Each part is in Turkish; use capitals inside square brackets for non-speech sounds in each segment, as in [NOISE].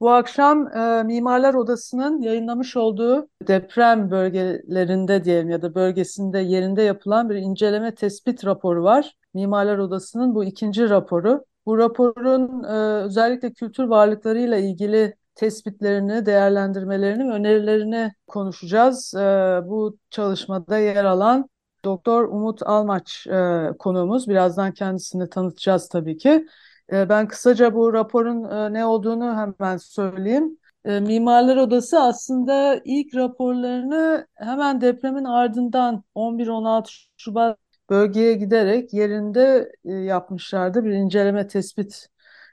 Bu akşam e, Mimarlar Odası'nın yayınlamış olduğu deprem bölgelerinde diyelim ya da bölgesinde yerinde yapılan bir inceleme tespit raporu var. Mimarlar Odası'nın bu ikinci raporu. Bu raporun e, özellikle kültür varlıklarıyla ilgili tespitlerini, değerlendirmelerini, önerilerini konuşacağız. E, bu çalışmada yer alan Doktor Umut Almaç e, konuğumuz. Birazdan kendisini tanıtacağız tabii ki. E, ben kısaca bu raporun e, ne olduğunu hemen söyleyeyim. E, Mimarlar Odası aslında ilk raporlarını hemen depremin ardından 11-16 Şubat bölgeye giderek yerinde e, yapmışlardı. Bir inceleme tespit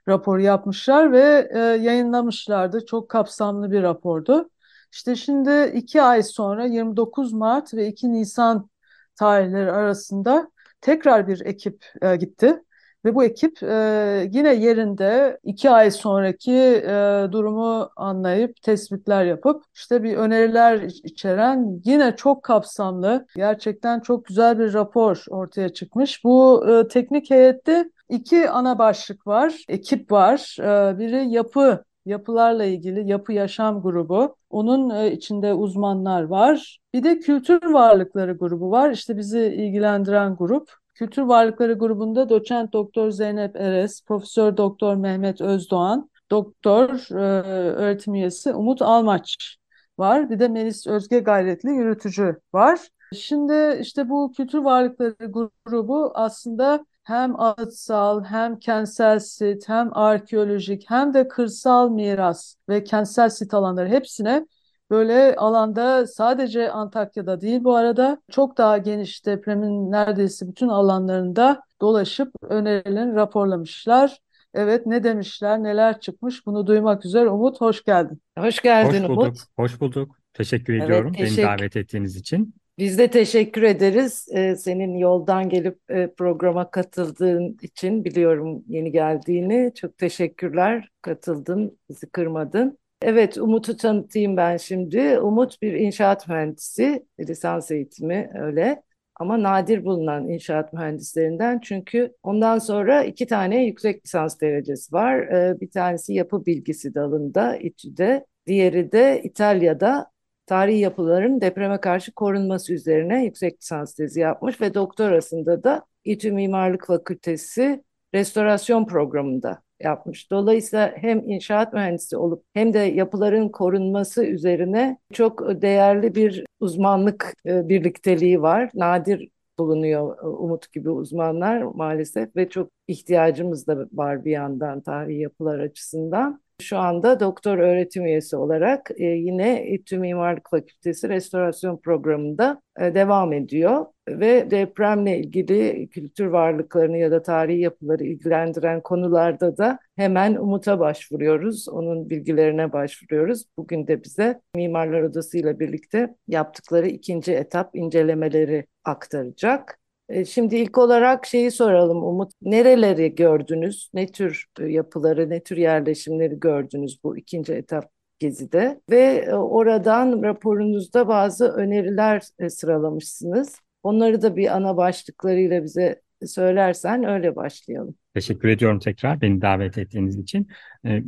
raporu yapmışlar ve e, yayınlamışlardı. Çok kapsamlı bir rapordu. İşte şimdi iki ay sonra 29 Mart ve 2 Nisan tarihleri arasında tekrar bir ekip gitti. Ve bu ekip e, yine yerinde iki ay sonraki e, durumu anlayıp tespitler yapıp işte bir öneriler içeren yine çok kapsamlı gerçekten çok güzel bir rapor ortaya çıkmış. Bu e, teknik heyette iki ana başlık var, ekip var. E, biri yapı yapılarla ilgili yapı yaşam grubu. Onun e, içinde uzmanlar var. Bir de kültür varlıkları grubu var. İşte bizi ilgilendiren grup. Kültür Varlıkları grubunda doçent doktor Zeynep Eres, profesör doktor Mehmet Özdoğan, doktor e, öğretim üyesi Umut Almaç var. Bir de Melis Özge Gayretli yürütücü var. Şimdi işte bu kültür varlıkları grubu aslında hem anıtsal hem kentsel sit hem arkeolojik hem de kırsal miras ve kentsel sit alanları hepsine böyle alanda sadece Antakya'da değil bu arada çok daha geniş depremin neredeyse bütün alanlarında dolaşıp önerilerini raporlamışlar. Evet ne demişler, neler çıkmış bunu duymak üzere Umut hoş geldin. Hoş geldin Hoş Umut. bulduk, hoş bulduk. Teşekkür Evet, ediyorum beni teşekkür. davet ettiğiniz için. Biz de teşekkür ederiz ee, senin yoldan gelip e, programa katıldığın için biliyorum yeni geldiğini. Çok teşekkürler. Katıldın, bizi kırmadın. Evet, Umut'u tanıtayım ben şimdi. Umut bir inşaat mühendisi, lisans eğitimi öyle. Ama nadir bulunan inşaat mühendislerinden çünkü ondan sonra iki tane yüksek lisans derecesi var. Ee, bir tanesi yapı bilgisi dalında, İTÜ'de. Diğeri de İtalya'da tarihi yapıların depreme karşı korunması üzerine yüksek lisans tezi yapmış ve doktorasında da İTÜ Mimarlık Fakültesi restorasyon programında yapmış. Dolayısıyla hem inşaat mühendisi olup hem de yapıların korunması üzerine çok değerli bir uzmanlık e, birlikteliği var. Nadir bulunuyor e, Umut gibi uzmanlar maalesef ve çok ihtiyacımız da var bir yandan tarihi yapılar açısından. Şu anda doktor öğretim üyesi olarak e, yine İTÜ Mimarlık Fakültesi Restorasyon Programı'nda e, devam ediyor ve depremle ilgili kültür varlıklarını ya da tarihi yapıları ilgilendiren konularda da hemen Umut'a başvuruyoruz. Onun bilgilerine başvuruyoruz. Bugün de bize Mimarlar Odası ile birlikte yaptıkları ikinci etap incelemeleri aktaracak. E, Şimdi ilk olarak şeyi soralım Umut. Nereleri gördünüz? Ne tür e, yapıları, ne tür yerleşimleri gördünüz bu ikinci etap gezide? Ve e, oradan raporunuzda bazı öneriler sıralamışsınız. Onları da bir ana başlıklarıyla bize söylersen öyle başlayalım. Teşekkür ediyorum tekrar beni davet ettiğiniz için.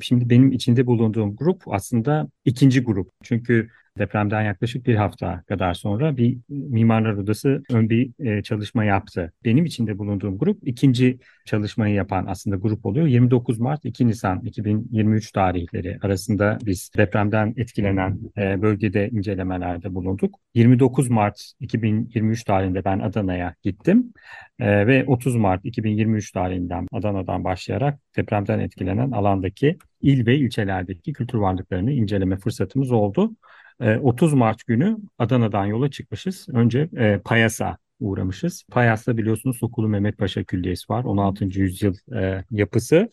Şimdi benim içinde bulunduğum grup aslında ikinci grup. Çünkü depremden yaklaşık bir hafta kadar sonra bir Mimarlar Odası ön bir e, çalışma yaptı. Benim içinde bulunduğum grup ikinci çalışmayı yapan aslında grup oluyor. 29 Mart 2 Nisan 2023 tarihleri arasında biz depremden etkilenen e, bölgede incelemelerde bulunduk. 29 Mart 2023 tarihinde ben Adana'ya gittim. Ee, ve 30 Mart 2023 tarihinden Adana'dan başlayarak depremden etkilenen alandaki il ve ilçelerdeki kültür varlıklarını inceleme fırsatımız oldu. Ee, 30 Mart günü Adana'dan yola çıkmışız. Önce e, Payas'a uğramışız. Payas'ta biliyorsunuz Sokulu Mehmet Paşa Külliyesi var. 16. yüzyıl e, yapısı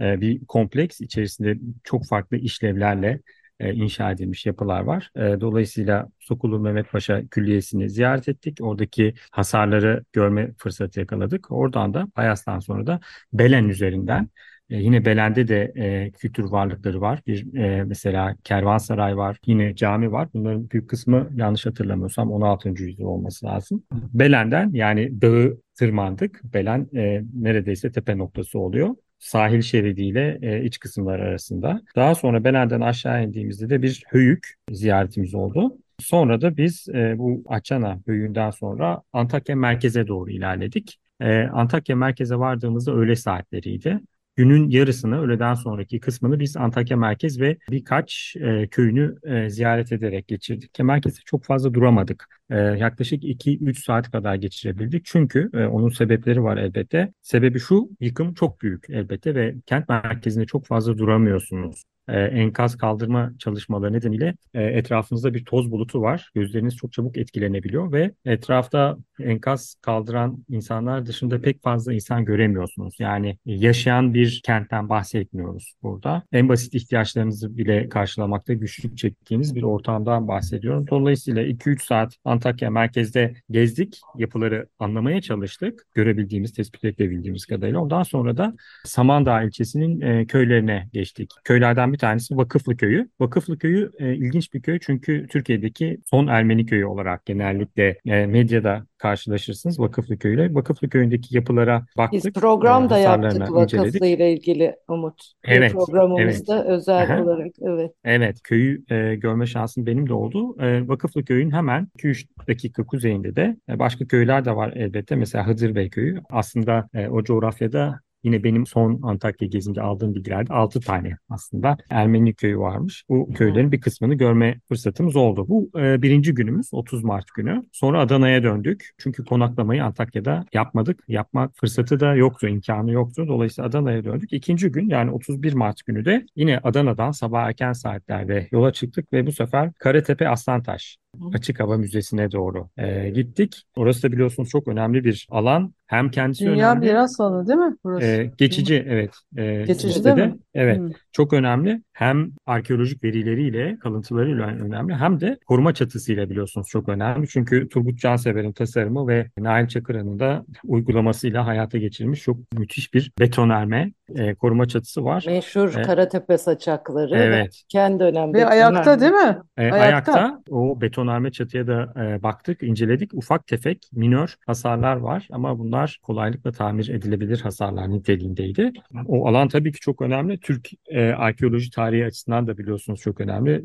e, bir kompleks içerisinde çok farklı işlevlerle e, inşa edilmiş yapılar var. E, dolayısıyla Sokulu Mehmet Paşa Külliyesi'ni ziyaret ettik. Oradaki hasarları görme fırsatı yakaladık. Oradan da Bayas'tan sonra da Belen üzerinden e, yine Belen'de de e, kültür varlıkları var. Bir e, mesela kervansaray var, yine cami var. Bunların büyük kısmı yanlış hatırlamıyorsam 16. yüzyıl olması lazım. Belen'den yani dağı tırmandık. Belen e, neredeyse tepe noktası oluyor sahil şeridiyle e, iç kısımlar arasında. Daha sonra Belen'den aşağı indiğimizde de bir höyük ziyaretimiz oldu. Sonra da biz e, bu Açana höyüğünden sonra Antakya merkeze doğru ilerledik. E, Antakya merkeze vardığımızda öğle saatleriydi. Günün yarısını, öğleden sonraki kısmını biz Antakya merkez ve birkaç e, köyünü e, ziyaret ederek geçirdik. Merkezde çok fazla duramadık. E, yaklaşık 2-3 saat kadar geçirebildik. Çünkü e, onun sebepleri var elbette. Sebebi şu, yıkım çok büyük elbette ve kent merkezinde çok fazla duramıyorsunuz e, enkaz kaldırma çalışmaları nedeniyle e, etrafınızda bir toz bulutu var. Gözleriniz çok çabuk etkilenebiliyor ve etrafta enkaz kaldıran insanlar dışında pek fazla insan göremiyorsunuz. Yani yaşayan bir kentten bahsetmiyoruz burada. En basit ihtiyaçlarınızı bile karşılamakta güçlük çektiğiniz bir ortamdan bahsediyorum. Dolayısıyla 2-3 saat Antakya merkezde gezdik, yapıları anlamaya çalıştık. Görebildiğimiz, tespit edebildiğimiz kadarıyla. Ondan sonra da Samandağ ilçesinin e, köylerine geçtik. Köylerden bir tanesi Vakıflı Köyü. Vakıflı Köyü e, ilginç bir köy çünkü Türkiye'deki son Ermeni köyü olarak genellikle e, medyada karşılaşırsınız Vakıflı Köyü'yle. Vakıflı Köyü'ndeki yapılara baktık. Biz program e, da yaptık Vakıflı ile ilgili Umut. Bir Evet, programımızda özel Aha. olarak evet. Evet, köyü e, görme şansım benim de oldu. E, Vakıflı Köyü'nün hemen 2-3 dakika kuzeyinde de e, başka köyler de var elbette. Mesela Hıdırbey Köyü. Aslında e, o coğrafyada Yine benim son Antakya gezimde aldığım bilgilerde 6 tane aslında Ermeni köyü varmış. Bu köylerin bir kısmını görme fırsatımız oldu. Bu e, birinci günümüz 30 Mart günü. Sonra Adana'ya döndük. Çünkü konaklamayı Antakya'da yapmadık. Yapma fırsatı da yoktu, imkanı yoktu. Dolayısıyla Adana'ya döndük. İkinci gün yani 31 Mart günü de yine Adana'dan sabah erken saatlerde yola çıktık ve bu sefer Karatepe Aslantaş Açık Hava Müzesi'ne doğru e, gittik. Orası da biliyorsunuz çok önemli bir alan. Hem kendisi Dünya önemli. miras alanı değil mi burası? e, geçici evet. E, Geçici listede. değil mi? Evet. Hmm. Çok önemli. Hem arkeolojik verileriyle, kalıntılarıyla önemli hem de koruma çatısıyla biliyorsunuz çok önemli. Çünkü Turgut Cansever'in tasarımı ve Nail Çakıran'ın da uygulamasıyla hayata geçirilmiş çok müthiş bir betonarme e, koruma çatısı var. Meşhur E, Karatepe saçakları ve Evet. kendi dönem Ve ayakta değil mi? E, Ayakta. ayakta. o betonarme çatıya da e, baktık, inceledik. Ufak tefek minör hasarlar var ama bunlar kolaylıkla tamir edilebilir hasarlar niteliğindeydi. O alan tabii ki çok önemli. Türk e, arkeoloji tarihi açısından da biliyorsunuz çok önemli.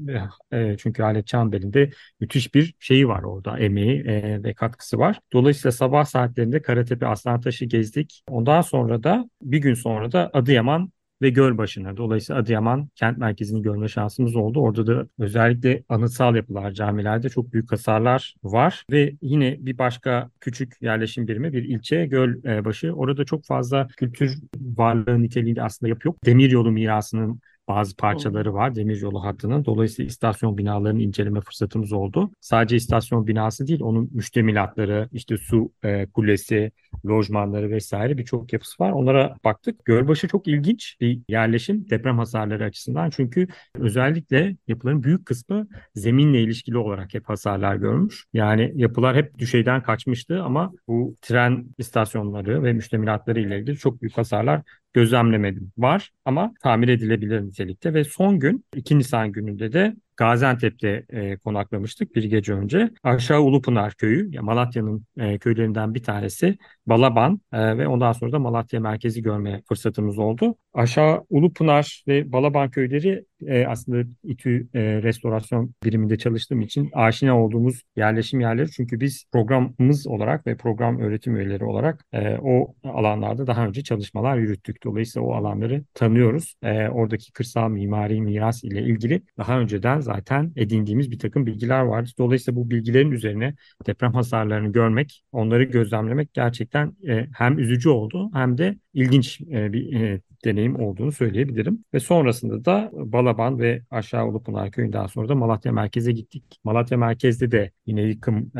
E, çünkü Alet Çamber'in de müthiş bir şeyi var orada, emeği e, ve katkısı var. Dolayısıyla sabah saatlerinde Karatepe Aslantaş'ı gezdik. Ondan sonra da bir gün sonra da Adıyaman ve Gölbaşı'na. Dolayısıyla Adıyaman kent merkezini görme şansımız oldu. Orada da özellikle anıtsal yapılar, camilerde çok büyük hasarlar var ve yine bir başka küçük yerleşim birimi bir ilçe Gölbaşı. Orada çok fazla kültür varlığı niteliğinde aslında yapı yok. Demiryolu mirasının bazı parçaları var demiryolu hattının. Dolayısıyla istasyon binalarını inceleme fırsatımız oldu. Sadece istasyon binası değil, onun müştemilatları, işte su e, kulesi, lojmanları vesaire birçok yapısı var. Onlara baktık. Gölbaşı çok ilginç bir yerleşim deprem hasarları açısından. Çünkü özellikle yapıların büyük kısmı zeminle ilişkili olarak hep hasarlar görmüş. Yani yapılar hep düşeyden kaçmıştı ama bu tren istasyonları ve müştemilatları ile ilgili çok büyük hasarlar gözlemlemedim. Var ama tamir edilebilir nitelikte ve son gün 2 Nisan gününde de Gaziantep'te e, konaklamıştık bir gece önce. Aşağı Ulupınar köyü, ya Malatya'nın e, köylerinden bir tanesi Balaban e, ve ondan sonra da Malatya merkezi görme fırsatımız oldu. Aşağı Ulupınar ve Balaban köyleri e, aslında İTÜ e, restorasyon biriminde çalıştığım için aşina olduğumuz yerleşim yerleri. Çünkü biz programımız olarak ve program öğretim üyeleri olarak e, o alanlarda daha önce çalışmalar yürüttük. Dolayısıyla o alanları tanıyoruz. E, oradaki kırsal mimari miras ile ilgili daha önceden zaten edindiğimiz bir takım bilgiler vardı. Dolayısıyla bu bilgilerin üzerine deprem hasarlarını görmek, onları gözlemlemek gerçekten e, hem üzücü oldu hem de ilginç e, bir e, deneyim olduğunu söyleyebilirim. Ve sonrasında da Balaban ve Aşağı Ulupınar Köyü'nden sonra da Malatya merkeze gittik. Malatya merkezde de yine yıkım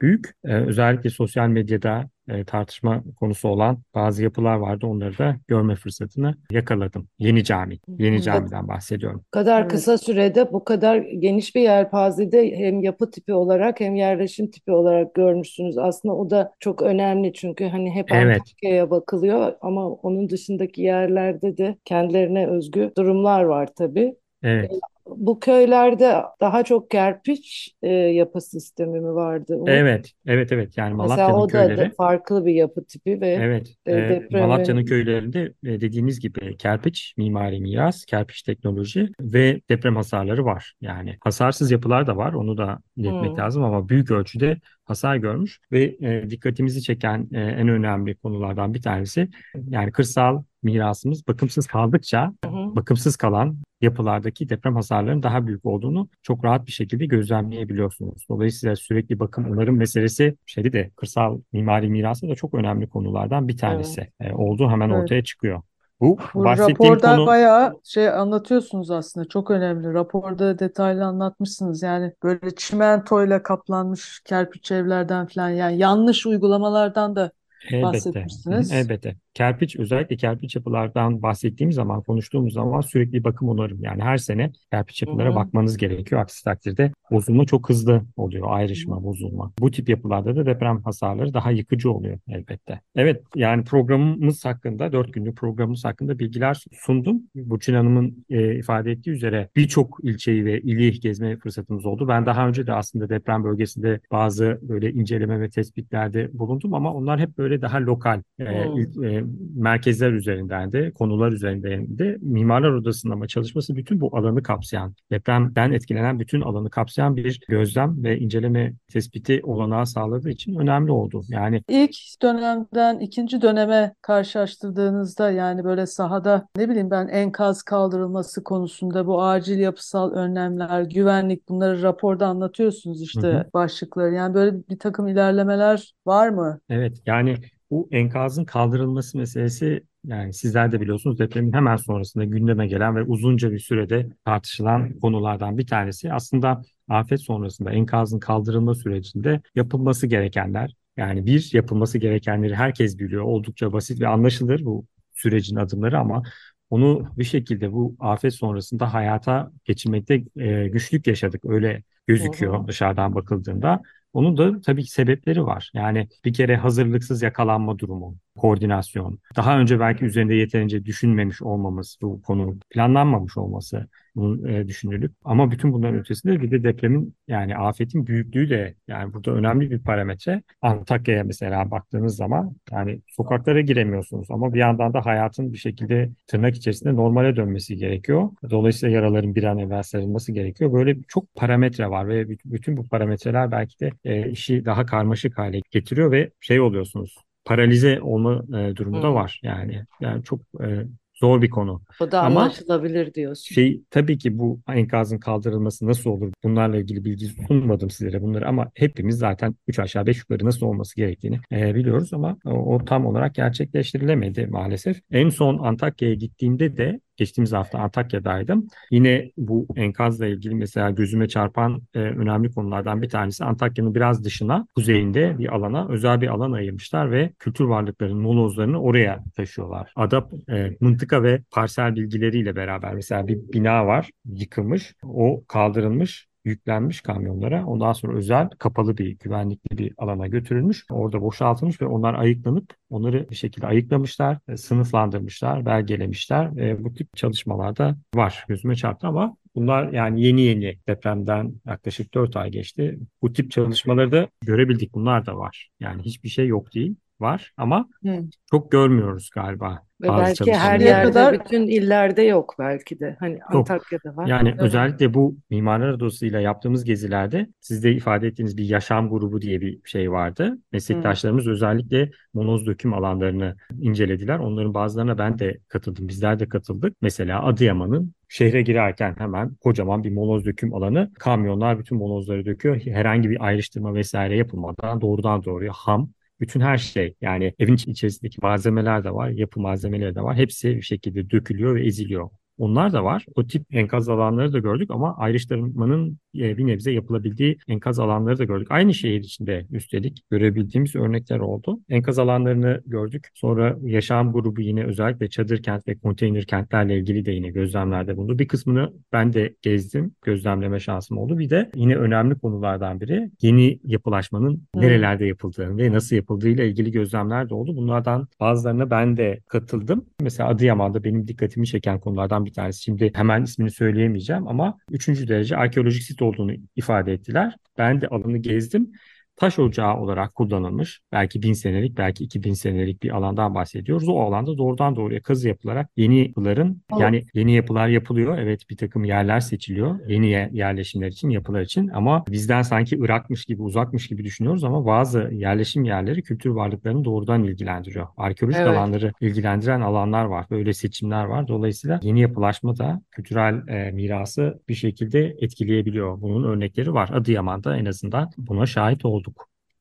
büyük. Özellikle sosyal medyada e, tartışma konusu olan bazı yapılar vardı. Onları da görme fırsatını yakaladım. Yeni Cami, Yeni Evet. Cami'den bahsediyorum. Bu kadar Evet. kısa sürede bu kadar geniş bir yelpazede hem yapı tipi olarak hem yerleşim tipi olarak görmüşsünüz. Aslında o da çok önemli çünkü hani hep Evet. Antakya'ya bakılıyor ama onun dışındaki yerlerde de kendilerine özgü durumlar var tabii. Evet. Bu köylerde daha çok kerpiç e, yapı sistemi mi vardı? Umut? Evet, evet, evet. Yani Mesela Malatya'nın o da, da köyleri. farklı bir yapı tipi ve Evet, e, e, depremin- Malatya'nın köylerinde e, dediğiniz gibi kerpiç, mimari miras, kerpiç teknoloji ve deprem hasarları var. Yani hasarsız yapılar da var, onu da iletmek Hmm. lazım ama büyük ölçüde hasar görmüş ve e, dikkatimizi çeken e, en önemli konulardan bir tanesi yani kırsal mirasımız bakımsız kaldıkça Hı hı. bakımsız kalan yapılardaki deprem hasarlarının daha büyük olduğunu çok rahat bir şekilde gözlemleyebiliyorsunuz. Dolayısıyla sürekli bakım onarım meselesi şeydi de kırsal mimari mirası da çok önemli konulardan bir tanesi e, olduğu hemen Evet. ortaya çıkıyor. Bu Bu raporda konu bayağı şey anlatıyorsunuz aslında. Çok önemli. Raporda detaylı anlatmışsınız. Yani böyle çimentoyla kaplanmış kerpiç evlerden falan yani yanlış uygulamalardan da elbette, bahsetmişsiniz. Elbette. Kerpiç özellikle kerpiç yapılardan bahsettiğim zaman konuştuğumuz zaman sürekli bakım onarım. Yani her sene kerpiç yapılara Hı hı. bakmanız gerekiyor. Aksi takdirde bozulma çok hızlı oluyor. Ayrışma, bozulma. Bu tip yapılarda da deprem hasarları daha yıkıcı oluyor elbette. Evet yani programımız hakkında, dört günlük programımız hakkında bilgiler sundum. Burçin Hanım'ın e, ifade ettiği üzere birçok ilçeyi ve ili gezme fırsatımız oldu. Ben daha önce de aslında deprem bölgesinde bazı böyle inceleme ve tespitlerde bulundum ama onlar hep böyle daha lokal e, il- e, merkezler üzerinden de konular üzerinden de Mimarlar Odası'nın ama çalışması bütün bu alanı kapsayan, depremden etkilenen bütün alanı kapsayan bir gözlem ve inceleme tespiti olanağı sağladığı için önemli oldu. Yani İlk dönemden ikinci döneme karşılaştırdığınızda yani böyle sahada ne bileyim ben enkaz kaldırılması konusunda bu acil yapısal önlemler, güvenlik bunları raporda anlatıyorsunuz işte Hı hı. başlıkları. Yani böyle bir takım ilerlemeler var mı? Evet yani bu enkazın kaldırılması meselesi yani sizler de biliyorsunuz depremin hemen sonrasında gündeme gelen ve uzunca bir sürede tartışılan konulardan bir tanesi. Aslında afet sonrasında enkazın kaldırılma sürecinde yapılması gerekenler yani bir yapılması gerekenleri herkes biliyor. Oldukça basit ve anlaşılır bu sürecin adımları ama onu bir şekilde bu afet sonrasında hayata geçirmekte e, güçlük yaşadık. Öyle gözüküyor dışarıdan bakıldığında. Onun da tabii ki sebepleri var. Yani bir kere hazırlıksız yakalanma durumu, koordinasyon, daha önce belki üzerinde yeterince düşünmemiş olmamız, bu konu planlanmamış olması bunun e, düşünülüp ama bütün bunların ötesinde bir de depremin yani afetin büyüklüğü de yani burada önemli bir parametre. Antakya'ya mesela baktığınız zaman yani sokaklara giremiyorsunuz ama bir yandan da hayatın bir şekilde tırnak içerisinde normale dönmesi gerekiyor. Dolayısıyla yaraların bir an evvel sarılması gerekiyor. Böyle çok parametre var ve büt- bütün bu parametreler belki de e, işi daha karmaşık hale getiriyor ve şey oluyorsunuz paralize olma e, durumu da var yani. Yani çok e, zor bir konu. O da Ama anlaşılabilir diyorsun. Şey tabii ki bu enkazın kaldırılması nasıl olur? Bunlarla ilgili bilgi sunmadım sizlere bunları ama hepimiz zaten 3 aşağı 5 yukarı nasıl olması gerektiğini e, biliyoruz ama o, o tam olarak gerçekleştirilemedi maalesef. En son Antakya'ya gittiğimde de geçtiğimiz hafta Antakya'daydım. Yine bu enkazla ilgili mesela gözüme çarpan e, önemli konulardan bir tanesi Antakya'nın biraz dışına, kuzeyinde bir alana özel bir alan ayırmışlar ve kültür varlıklarının molozlarını oraya taşıyorlar. Ada e, mıntıka ve parsel bilgileriyle beraber mesela bir bina var yıkılmış, o kaldırılmış yüklenmiş kamyonlara. Ondan sonra özel kapalı bir güvenlikli bir alana götürülmüş. Orada boşaltılmış ve onlar ayıklanıp onları bir şekilde ayıklamışlar, e, sınıflandırmışlar, belgelemişler. E, bu tip çalışmalarda var. Gözüme çarptı ama bunlar yani yeni yeni depremden yaklaşık 4 ay geçti. Bu tip çalışmaları da görebildik. Bunlar da var. Yani hiçbir şey yok değil. Var ama Hı. çok görmüyoruz galiba. Ve bazı belki her yerde, kadar- bütün illerde yok belki de. Hani Antakya'da var. Yani Evet. özellikle bu Mimarlar Odası'yla yaptığımız gezilerde siz de ifade ettiğiniz bir yaşam grubu diye bir şey vardı. Meslektaşlarımız özellikle monoz döküm alanlarını incelediler. Onların bazılarına ben de katıldım. Bizler de katıldık. Mesela Adıyaman'ın şehre girerken hemen kocaman bir monoz döküm alanı. Kamyonlar bütün monozları döküyor. Herhangi bir ayrıştırma vesaire yapılmadan doğrudan doğruya ham bütün her şey yani evin içerisindeki malzemeler de var, yapı malzemeleri de var. Hepsi bir şekilde dökülüyor ve eziliyor. Onlar da var. O tip enkaz alanları da gördük ama ayrıştırmanın e, bir nebze yapılabildiği enkaz alanları da gördük. Aynı şehir içinde üstelik görebildiğimiz örnekler oldu. Enkaz alanlarını gördük. Sonra yaşam grubu yine özellikle çadır kent ve konteyner kentlerle ilgili de yine gözlemlerde bulundu. Bir kısmını ben de gezdim. Gözlemleme şansım oldu. Bir de yine önemli konulardan biri yeni yapılaşmanın nerelerde yapıldığı ve nasıl yapıldığıyla ilgili gözlemler de oldu. Bunlardan bazılarına ben de katıldım. Mesela Adıyaman'da benim dikkatimi çeken konulardan bir tanesi. Şimdi hemen ismini söyleyemeyeceğim ama üçüncü derece arkeolojik sit olduğunu ifade ettiler. Ben de alanı gezdim taş ocağı olarak kullanılmış belki bin senelik belki iki bin senelik bir alandan bahsediyoruz. O alanda doğrudan doğruya kazı yapılarak yeni yapıların evet. yani yeni yapılar yapılıyor. Evet bir takım yerler seçiliyor yeni yerleşimler için yapılar için ama bizden sanki Irak'mış gibi uzakmış gibi düşünüyoruz ama bazı yerleşim yerleri kültür varlıklarını doğrudan ilgilendiriyor. Arkeolojik evet. alanları ilgilendiren alanlar var. Böyle seçimler var. Dolayısıyla yeni yapılaşma da kültürel e, mirası bir şekilde etkileyebiliyor. Bunun örnekleri var. Adıyaman'da en azından buna şahit olduk.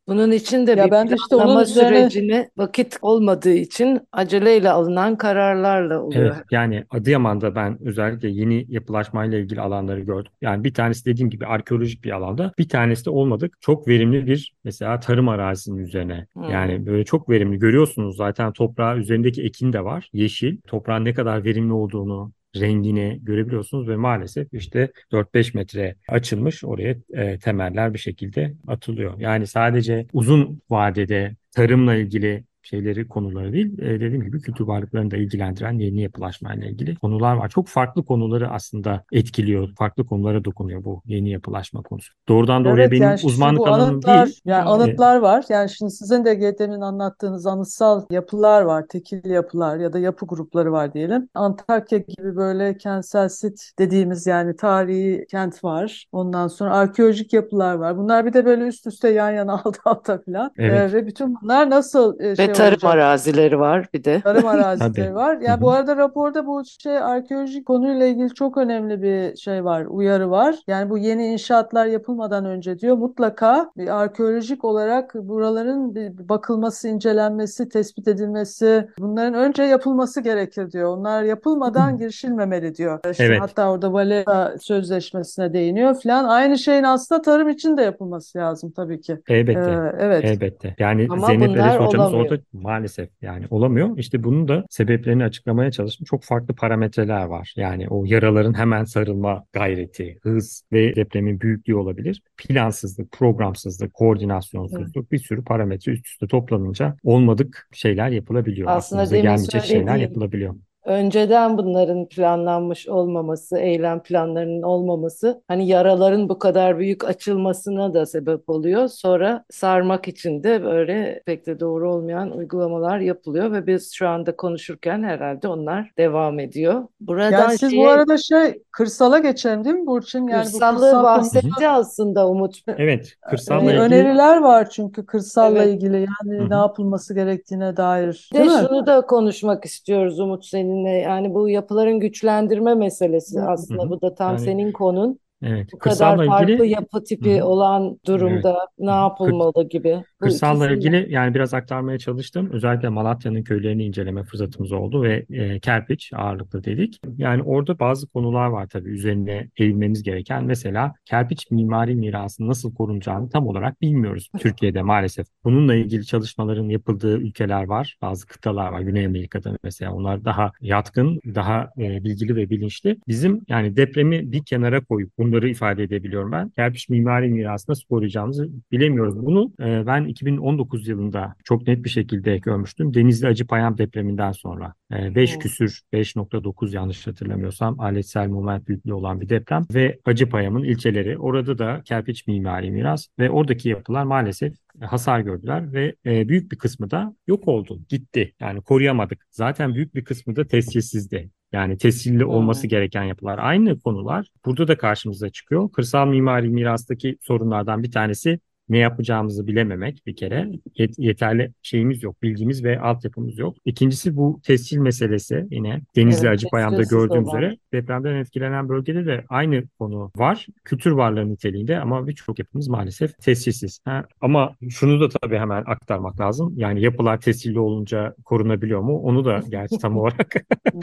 Bunun için de ya bir ben de işte planlama sürecine vakit olmadığı için aceleyle alınan kararlarla oluyor. Evet yani Adıyaman'da ben özellikle yeni yapılaşmayla ilgili alanları gördüm. Yani bir tanesi dediğim gibi arkeolojik bir alanda bir tanesi de olmadık. Çok verimli bir mesela tarım arazisinin üzerine. Hmm. Yani böyle çok verimli görüyorsunuz zaten toprağı üzerindeki ekin de var. Yeşil. Toprağın ne kadar verimli olduğunu rengini görebiliyorsunuz ve maalesef işte 4-5 metre açılmış oraya e, temeller bir şekilde atılıyor. Yani sadece uzun vadede tarımla ilgili şeyleri konuları değil. E, dediğim gibi kültür varlıklarını da ilgilendiren yeni yapılaşmayla ilgili konular var. Çok farklı konuları aslında etkiliyor. Farklı konulara dokunuyor bu yeni yapılaşma konusu. Doğrudan doğruya evet, benim yani uzmanlık alanım anıtlar, değil. Yani anıtlar var. Yani şimdi sizin de demin anlattığınız anıtsal yapılar var. Tekil yapılar ya da yapı grupları var diyelim. Antakya gibi böyle kentsel sit dediğimiz yani tarihi kent var. Ondan sonra arkeolojik yapılar var. Bunlar bir de böyle üst üste yan yana [LAUGHS] alta alta falan. Evet. Ee, ve bütün bunlar nasıl e, şey tarım olacak. arazileri var bir de. Tarım [LAUGHS] arazileri var. Yani bu arada raporda bu şey arkeolojik konuyla ilgili çok önemli bir şey var, uyarı var. Yani bu yeni inşaatlar yapılmadan önce diyor mutlaka bir arkeolojik olarak buraların bir bakılması, incelenmesi, tespit edilmesi, bunların önce yapılması gerekir diyor. Onlar yapılmadan girişilmemeli diyor. İşte evet. Hatta orada Valera sözleşmesine değiniyor falan. Aynı şeyin aslında tarım için de yapılması lazım tabii ki. Elbette. Ee, evet. Elbette. Yani Ama Zeynep Eres hocamız orada maalesef yani olamıyor. İşte bunun da sebeplerini açıklamaya çalıştım. Çok farklı parametreler var. Yani o yaraların hemen sarılma gayreti, hız ve depremin büyüklüğü olabilir. Plansızlık, programsızlık, koordinasyonsuzluk evet. bir sürü parametre üst üste toplanınca olmadık şeyler yapılabiliyor. Aslında Aklınıza gelmeyecek şeyler yapılabiliyor önceden bunların planlanmış olmaması, eylem planlarının olmaması hani yaraların bu kadar büyük açılmasına da sebep oluyor. Sonra sarmak için de böyle pek de doğru olmayan uygulamalar yapılıyor ve biz şu anda konuşurken herhalde onlar devam ediyor. Buradan yani siz şey, bu arada şey kırsala geçelim değil mi Burçin? Yani kırsalı bu kırsal bahsetti konusu... aslında Umut. Evet, kırsalla ilgili. Öneriler var çünkü kırsalla evet. ilgili yani Hı-hı. ne yapılması gerektiğine dair. Değil de mi? şunu da konuşmak istiyoruz Umut senin seninle yani bu yapıların güçlendirme meselesi aslında Hı-hı. bu da tam yani, senin konun. Evet. Bu kadar farklı ilgili, yapı tipi hı. olan durumda ne yapılmalı gibi. kırsalla ilgili yani biraz aktarmaya çalıştım. Özellikle Malatya'nın köylerini inceleme fırsatımız oldu ve e, kerpiç ağırlıklı dedik. Yani orada bazı konular var tabii üzerine eğilmemiz gereken. Mesela kerpiç mimari mirasının nasıl korunacağını tam olarak bilmiyoruz Türkiye'de maalesef. Bununla ilgili çalışmaların yapıldığı ülkeler var. Bazı kıtalar var. Güney Amerika'da mesela onlar daha yatkın, daha e, bilgili ve bilinçli. Bizim yani depremi bir kenara koyup bunları ifade edebiliyorum ben. Kerpiç mimari mirası nasıl koruyacağımızı bilemiyoruz. Bunu e, ben 2019 yılında çok net bir şekilde görmüştüm. Denizli Acıpayam depreminden sonra. 5 e, küsür 5.9 yanlış hatırlamıyorsam aletsel moment büyüklüğü olan bir deprem ve Acıpayam'ın ilçeleri orada da kerpiç mimari miras ve oradaki yapılar maalesef hasar gördüler ve e, büyük bir kısmı da yok oldu, gitti. Yani koruyamadık. Zaten büyük bir kısmı da tescilsizdi. Yani tescilli olması gereken yapılar. Aynı konular burada da karşımıza çıkıyor. Kırsal mimari mirastaki sorunlardan bir tanesi ne yapacağımızı bilememek bir kere. Yet- yeterli şeyimiz yok, bilgimiz ve altyapımız yok. İkincisi bu tescil meselesi yine Denizli evet, Acıpayam'da gördüğümüz üzere depremden etkilenen bölgede de aynı konu var. Kültür varlığı niteliğinde ama birçok yapımız maalesef tescilsiz. Ha, ama şunu da tabii hemen aktarmak lazım. Yani yapılar tescilli olunca korunabiliyor mu? Onu da gerçi tam [LAUGHS] olarak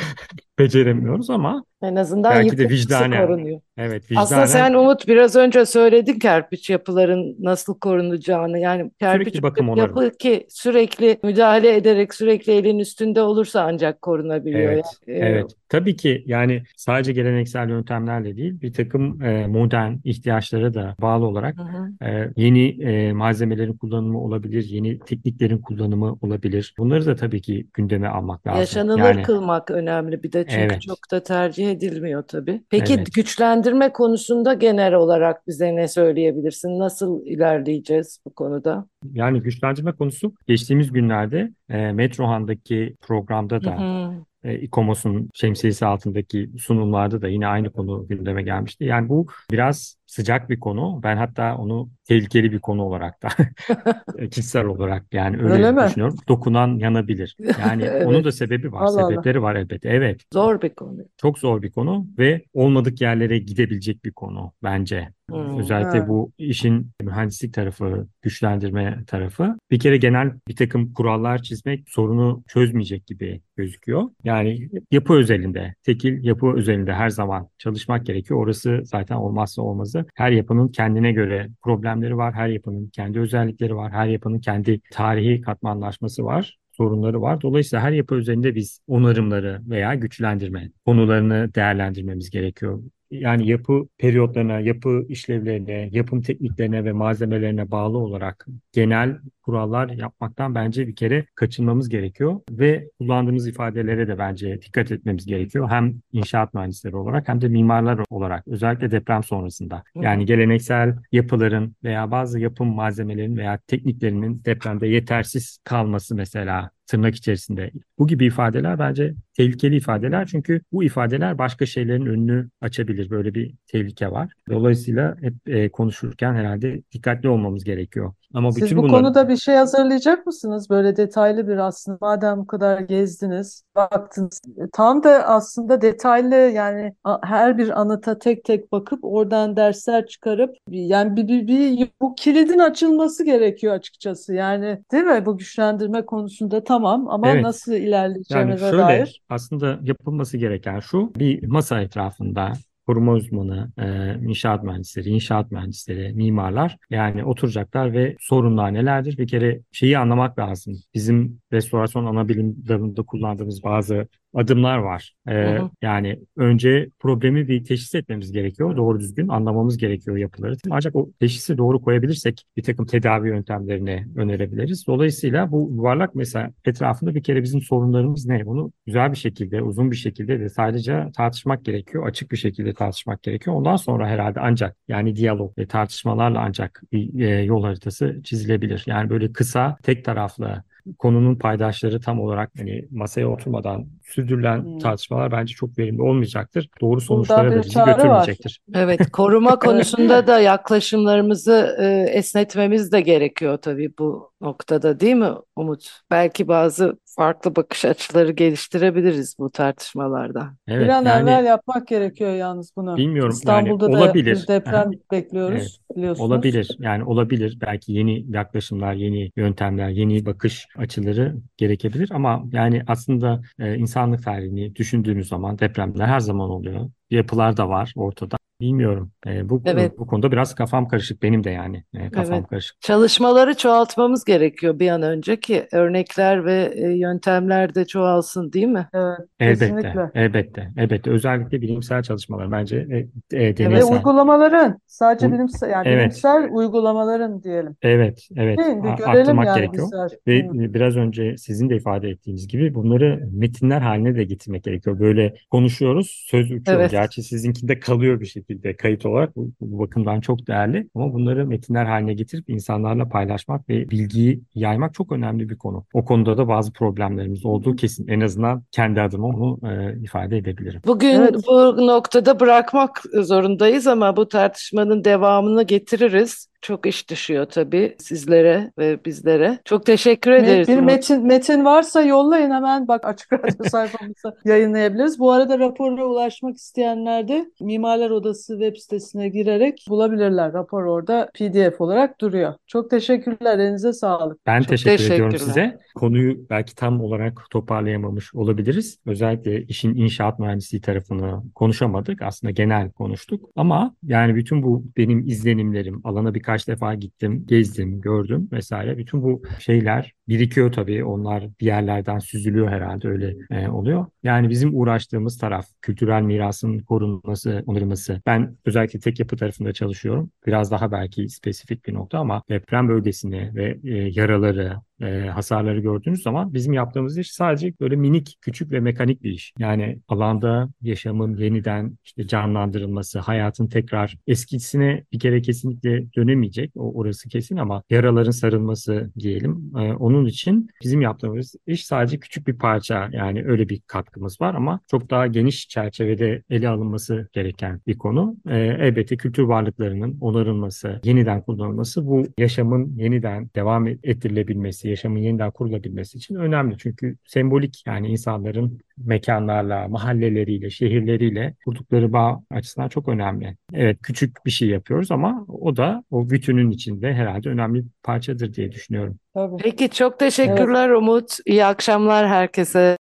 [LAUGHS] beceremiyoruz ama En azından Belki de vicdanen. korunuyor. Evet, Aslında vicdanen sen Umut biraz önce söyledin kerpiç yapıların nasıl korunacağını. Yani kerpiç sürekli bakım yapı ki sürekli müdahale ederek sürekli elin üstünde olursa ancak korunabiliyor. Evet, Yani, e, evet. Tabii ki yani sadece geleneksel yöntemlerle değil, bir takım e, modern ihtiyaçlara da bağlı olarak hı hı. e, yeni e, malzemelerin kullanımı olabilir, yeni tekniklerin kullanımı olabilir. Bunları da tabii ki gündeme almak lazım. Yaşanılır Yani kılmak önemli bir de çünkü Evet. çok da tercih edilmiyor tabii. Peki Evet. güçlendirme konusunda genel olarak bize ne söyleyebilirsin? Nasıl ilerleyeceğiz bu konuda? yani güçlendirme konusu geçtiğimiz günlerde e, Metrohan'daki programda Hı da hı. E, İKOMOS'un şemsiyesi altındaki sunumlarda da yine aynı konu gündeme gelmişti. Yani bu biraz sıcak bir konu. Ben hatta onu tehlikeli bir konu olarak da [LAUGHS] e, kişisel olarak yani öyle, Öyle mi? düşünüyorum. Dokunan yanabilir. [LAUGHS] Yani Evet. onun da sebebi var. Allah Allah. Sebepleri var elbette. Evet. Zor bir konu. Çok zor bir konu ve olmadık yerlere gidebilecek bir konu bence. Hmm. Özellikle Ha. bu işin mühendislik tarafı, güçlendirme tarafı. Bir kere genel bir takım kurallar çizmek sorunu çözmeyecek gibi gözüküyor. Yani yapı özelinde, tekil yapı özelinde her zaman çalışmak gerekiyor. Orası zaten olmazsa olmazı. Her yapının kendine göre problemleri var. Her yapının kendi özellikleri var. Her yapının kendi tarihi katmanlaşması var sorunları var. Dolayısıyla her yapı üzerinde biz onarımları veya güçlendirme konularını değerlendirmemiz gerekiyor. Yani yapı periyotlarına, yapı işlevlerine, yapım tekniklerine ve malzemelerine bağlı olarak genel kurallar yapmaktan bence bir kere kaçınmamız gerekiyor ve kullandığımız ifadelere de bence dikkat etmemiz gerekiyor. Hem inşaat mühendisleri olarak hem de mimarlar olarak özellikle deprem sonrasında. Yani geleneksel yapıların veya bazı yapım malzemelerinin veya tekniklerinin depremde yetersiz kalması mesela tırnak içerisinde. Bu gibi ifadeler bence tehlikeli ifadeler çünkü bu ifadeler başka şeylerin önünü açabilir. Böyle bir tehlike var. Dolayısıyla hep e, konuşurken herhalde dikkatli olmamız gerekiyor. Ama Siz bütün bu bunları konuda bir şey hazırlayacak mısınız? Böyle detaylı bir aslında. Madem bu kadar gezdiniz, baktınız. Tam da aslında detaylı yani her bir anıta tek tek bakıp oradan dersler çıkarıp yani bir, bir, bir bu kilidin açılması gerekiyor açıkçası. Yani değil mi? Bu güçlendirme konusunda tamam ama Evet. nasıl Yani ilerleyeceğimize şöyle dair. aslında yapılması gereken şu bir masa etrafında koruma uzmanı, e, inşaat mühendisleri, inşaat mühendisleri, mimarlar yani oturacaklar ve sorunlar nelerdir? Bir kere şeyi anlamak lazım. Bizim restorasyon ana bilim dalında kullandığımız bazı adımlar var. E, Hı hı. yani önce problemi bir teşhis etmemiz gerekiyor. Doğru düzgün anlamamız gerekiyor yapıları. Ancak o teşhisi doğru koyabilirsek bir takım tedavi yöntemlerini önerebiliriz. Dolayısıyla bu yuvarlak mesela etrafında bir kere bizim sorunlarımız ne? Bunu güzel bir şekilde, uzun bir şekilde detaylıca tartışmak gerekiyor. Açık bir şekilde tartışmak gerekiyor. Ondan sonra herhalde ancak yani diyalog ve tartışmalarla ancak bir e, yol haritası çizilebilir. Yani böyle kısa, tek taraflı konunun paydaşları tam olarak hani masaya oturmadan sürdürülen Hmm. tartışmalar bence çok verimli olmayacaktır. Doğru sonuçlara da bizi çare var. götürmeyecektir. Evet, koruma [LAUGHS] konusunda da yaklaşımlarımızı e, esnetmemiz de gerekiyor tabii bu noktada değil mi Umut? Belki bazı farklı bakış açıları geliştirebiliriz bu tartışmalarda. Evet, Bir an yani evvel yapmak gerekiyor yalnız bunu. bilmiyorum yani İstanbul'da da olabilir. bir deprem bekliyoruz biliyorsunuz. Olabilir. Yani olabilir. Belki yeni yaklaşımlar, yeni yöntemler, yeni bakış açıları gerekebilir ama yani aslında e, insanlık tarihini düşündüğümüz zaman depremler her zaman oluyor. Yapılar da var ortada. Bilmiyorum. E, bu Evet. bu konuda biraz kafam karışık benim de yani. E, kafam Evet. karışık. Çalışmaları çoğaltmamız gerekiyor bir an önce ki örnekler ve e, yöntemler de çoğalsın değil mi? Evet, Elbette, kesinlikle. elbette, elbette. Özellikle bilimsel çalışmalar bence e, e, Ve deneysel. uygulamaların sadece bilimsel yani Evet. bilimsel uygulamaların diyelim. Evet, evet. Değil? Bir A- görelim arttırmak yani gerekiyor. bizler. Ve Hı. biraz önce sizin de ifade ettiğiniz gibi bunları metinler haline de getirmek gerekiyor. Böyle konuşuyoruz, söz uçuyor. Evet. Gerçi sizinkinde kalıyor bir şekilde kayıt olarak. Bu, bu bakımdan çok değerli. Ama bunları metinler haline getirip insanlarla paylaşmak ve bilgiyi yaymak çok önemli bir konu. O konuda da bazı problemlerimiz olduğu kesin. En azından kendi adıma onu e, ifade edebilirim. Bugün Evet. bu noktada bırakmak zorundayız ama bu tartışmanın devamını getiririz. Çok iş düşüyor tabii sizlere ve bizlere. Çok teşekkür ederiz. Bir metin metin varsa yollayın hemen bak açık radyo [LAUGHS] sayfamıza yayınlayabiliriz. Bu arada rapora ulaşmak isteyenler de Mimarlar Odası web sitesine girerek bulabilirler. Rapor orada PDF olarak duruyor. Çok teşekkürler. Elinize sağlık. Ben Çok teşekkür ediyorum teşekkürler. size. Konuyu belki tam olarak toparlayamamış olabiliriz. Özellikle işin inşaat mühendisliği tarafını konuşamadık. Aslında genel konuştuk. Ama yani bütün bu benim izlenimlerim, alana birkaç defa gittim, gezdim, gördüm vesaire. Bütün bu şeyler birikiyor tabii. Onlar bir yerlerden süzülüyor herhalde öyle e, oluyor. Yani bizim uğraştığımız taraf kültürel mirasın korunması, onarılması. Ben özellikle tek yapı tarafında çalışıyorum. Biraz daha belki spesifik bir nokta ama deprem bölgesini ve e, yaraları, e, hasarları gördüğünüz zaman bizim yaptığımız iş sadece böyle minik, küçük ve mekanik bir iş. Yani alanda yaşamın yeniden işte canlandırılması, hayatın tekrar eskisine bir kere kesinlikle dönemeyecek. O orası kesin ama yaraların sarılması diyelim. E, onun için bizim yaptığımız iş sadece küçük bir parça. Yani öyle bir katkımız var ama çok daha geniş çerçevede ele alınması gereken bir konu. E, elbette kültür varlıklarının onarılması, yeniden kullanılması bu yaşamın yeniden devam ettirilebilmesi, yaşamın yeniden kurulabilmesi için önemli. Çünkü sembolik yani insanların mekanlarla, mahalleleriyle, şehirleriyle kurdukları bağ açısından çok önemli. Evet küçük bir şey yapıyoruz ama o da o bütünün içinde herhalde önemli bir parçadır diye düşünüyorum. Tabii. Peki çok teşekkürler Umut. İyi akşamlar herkese.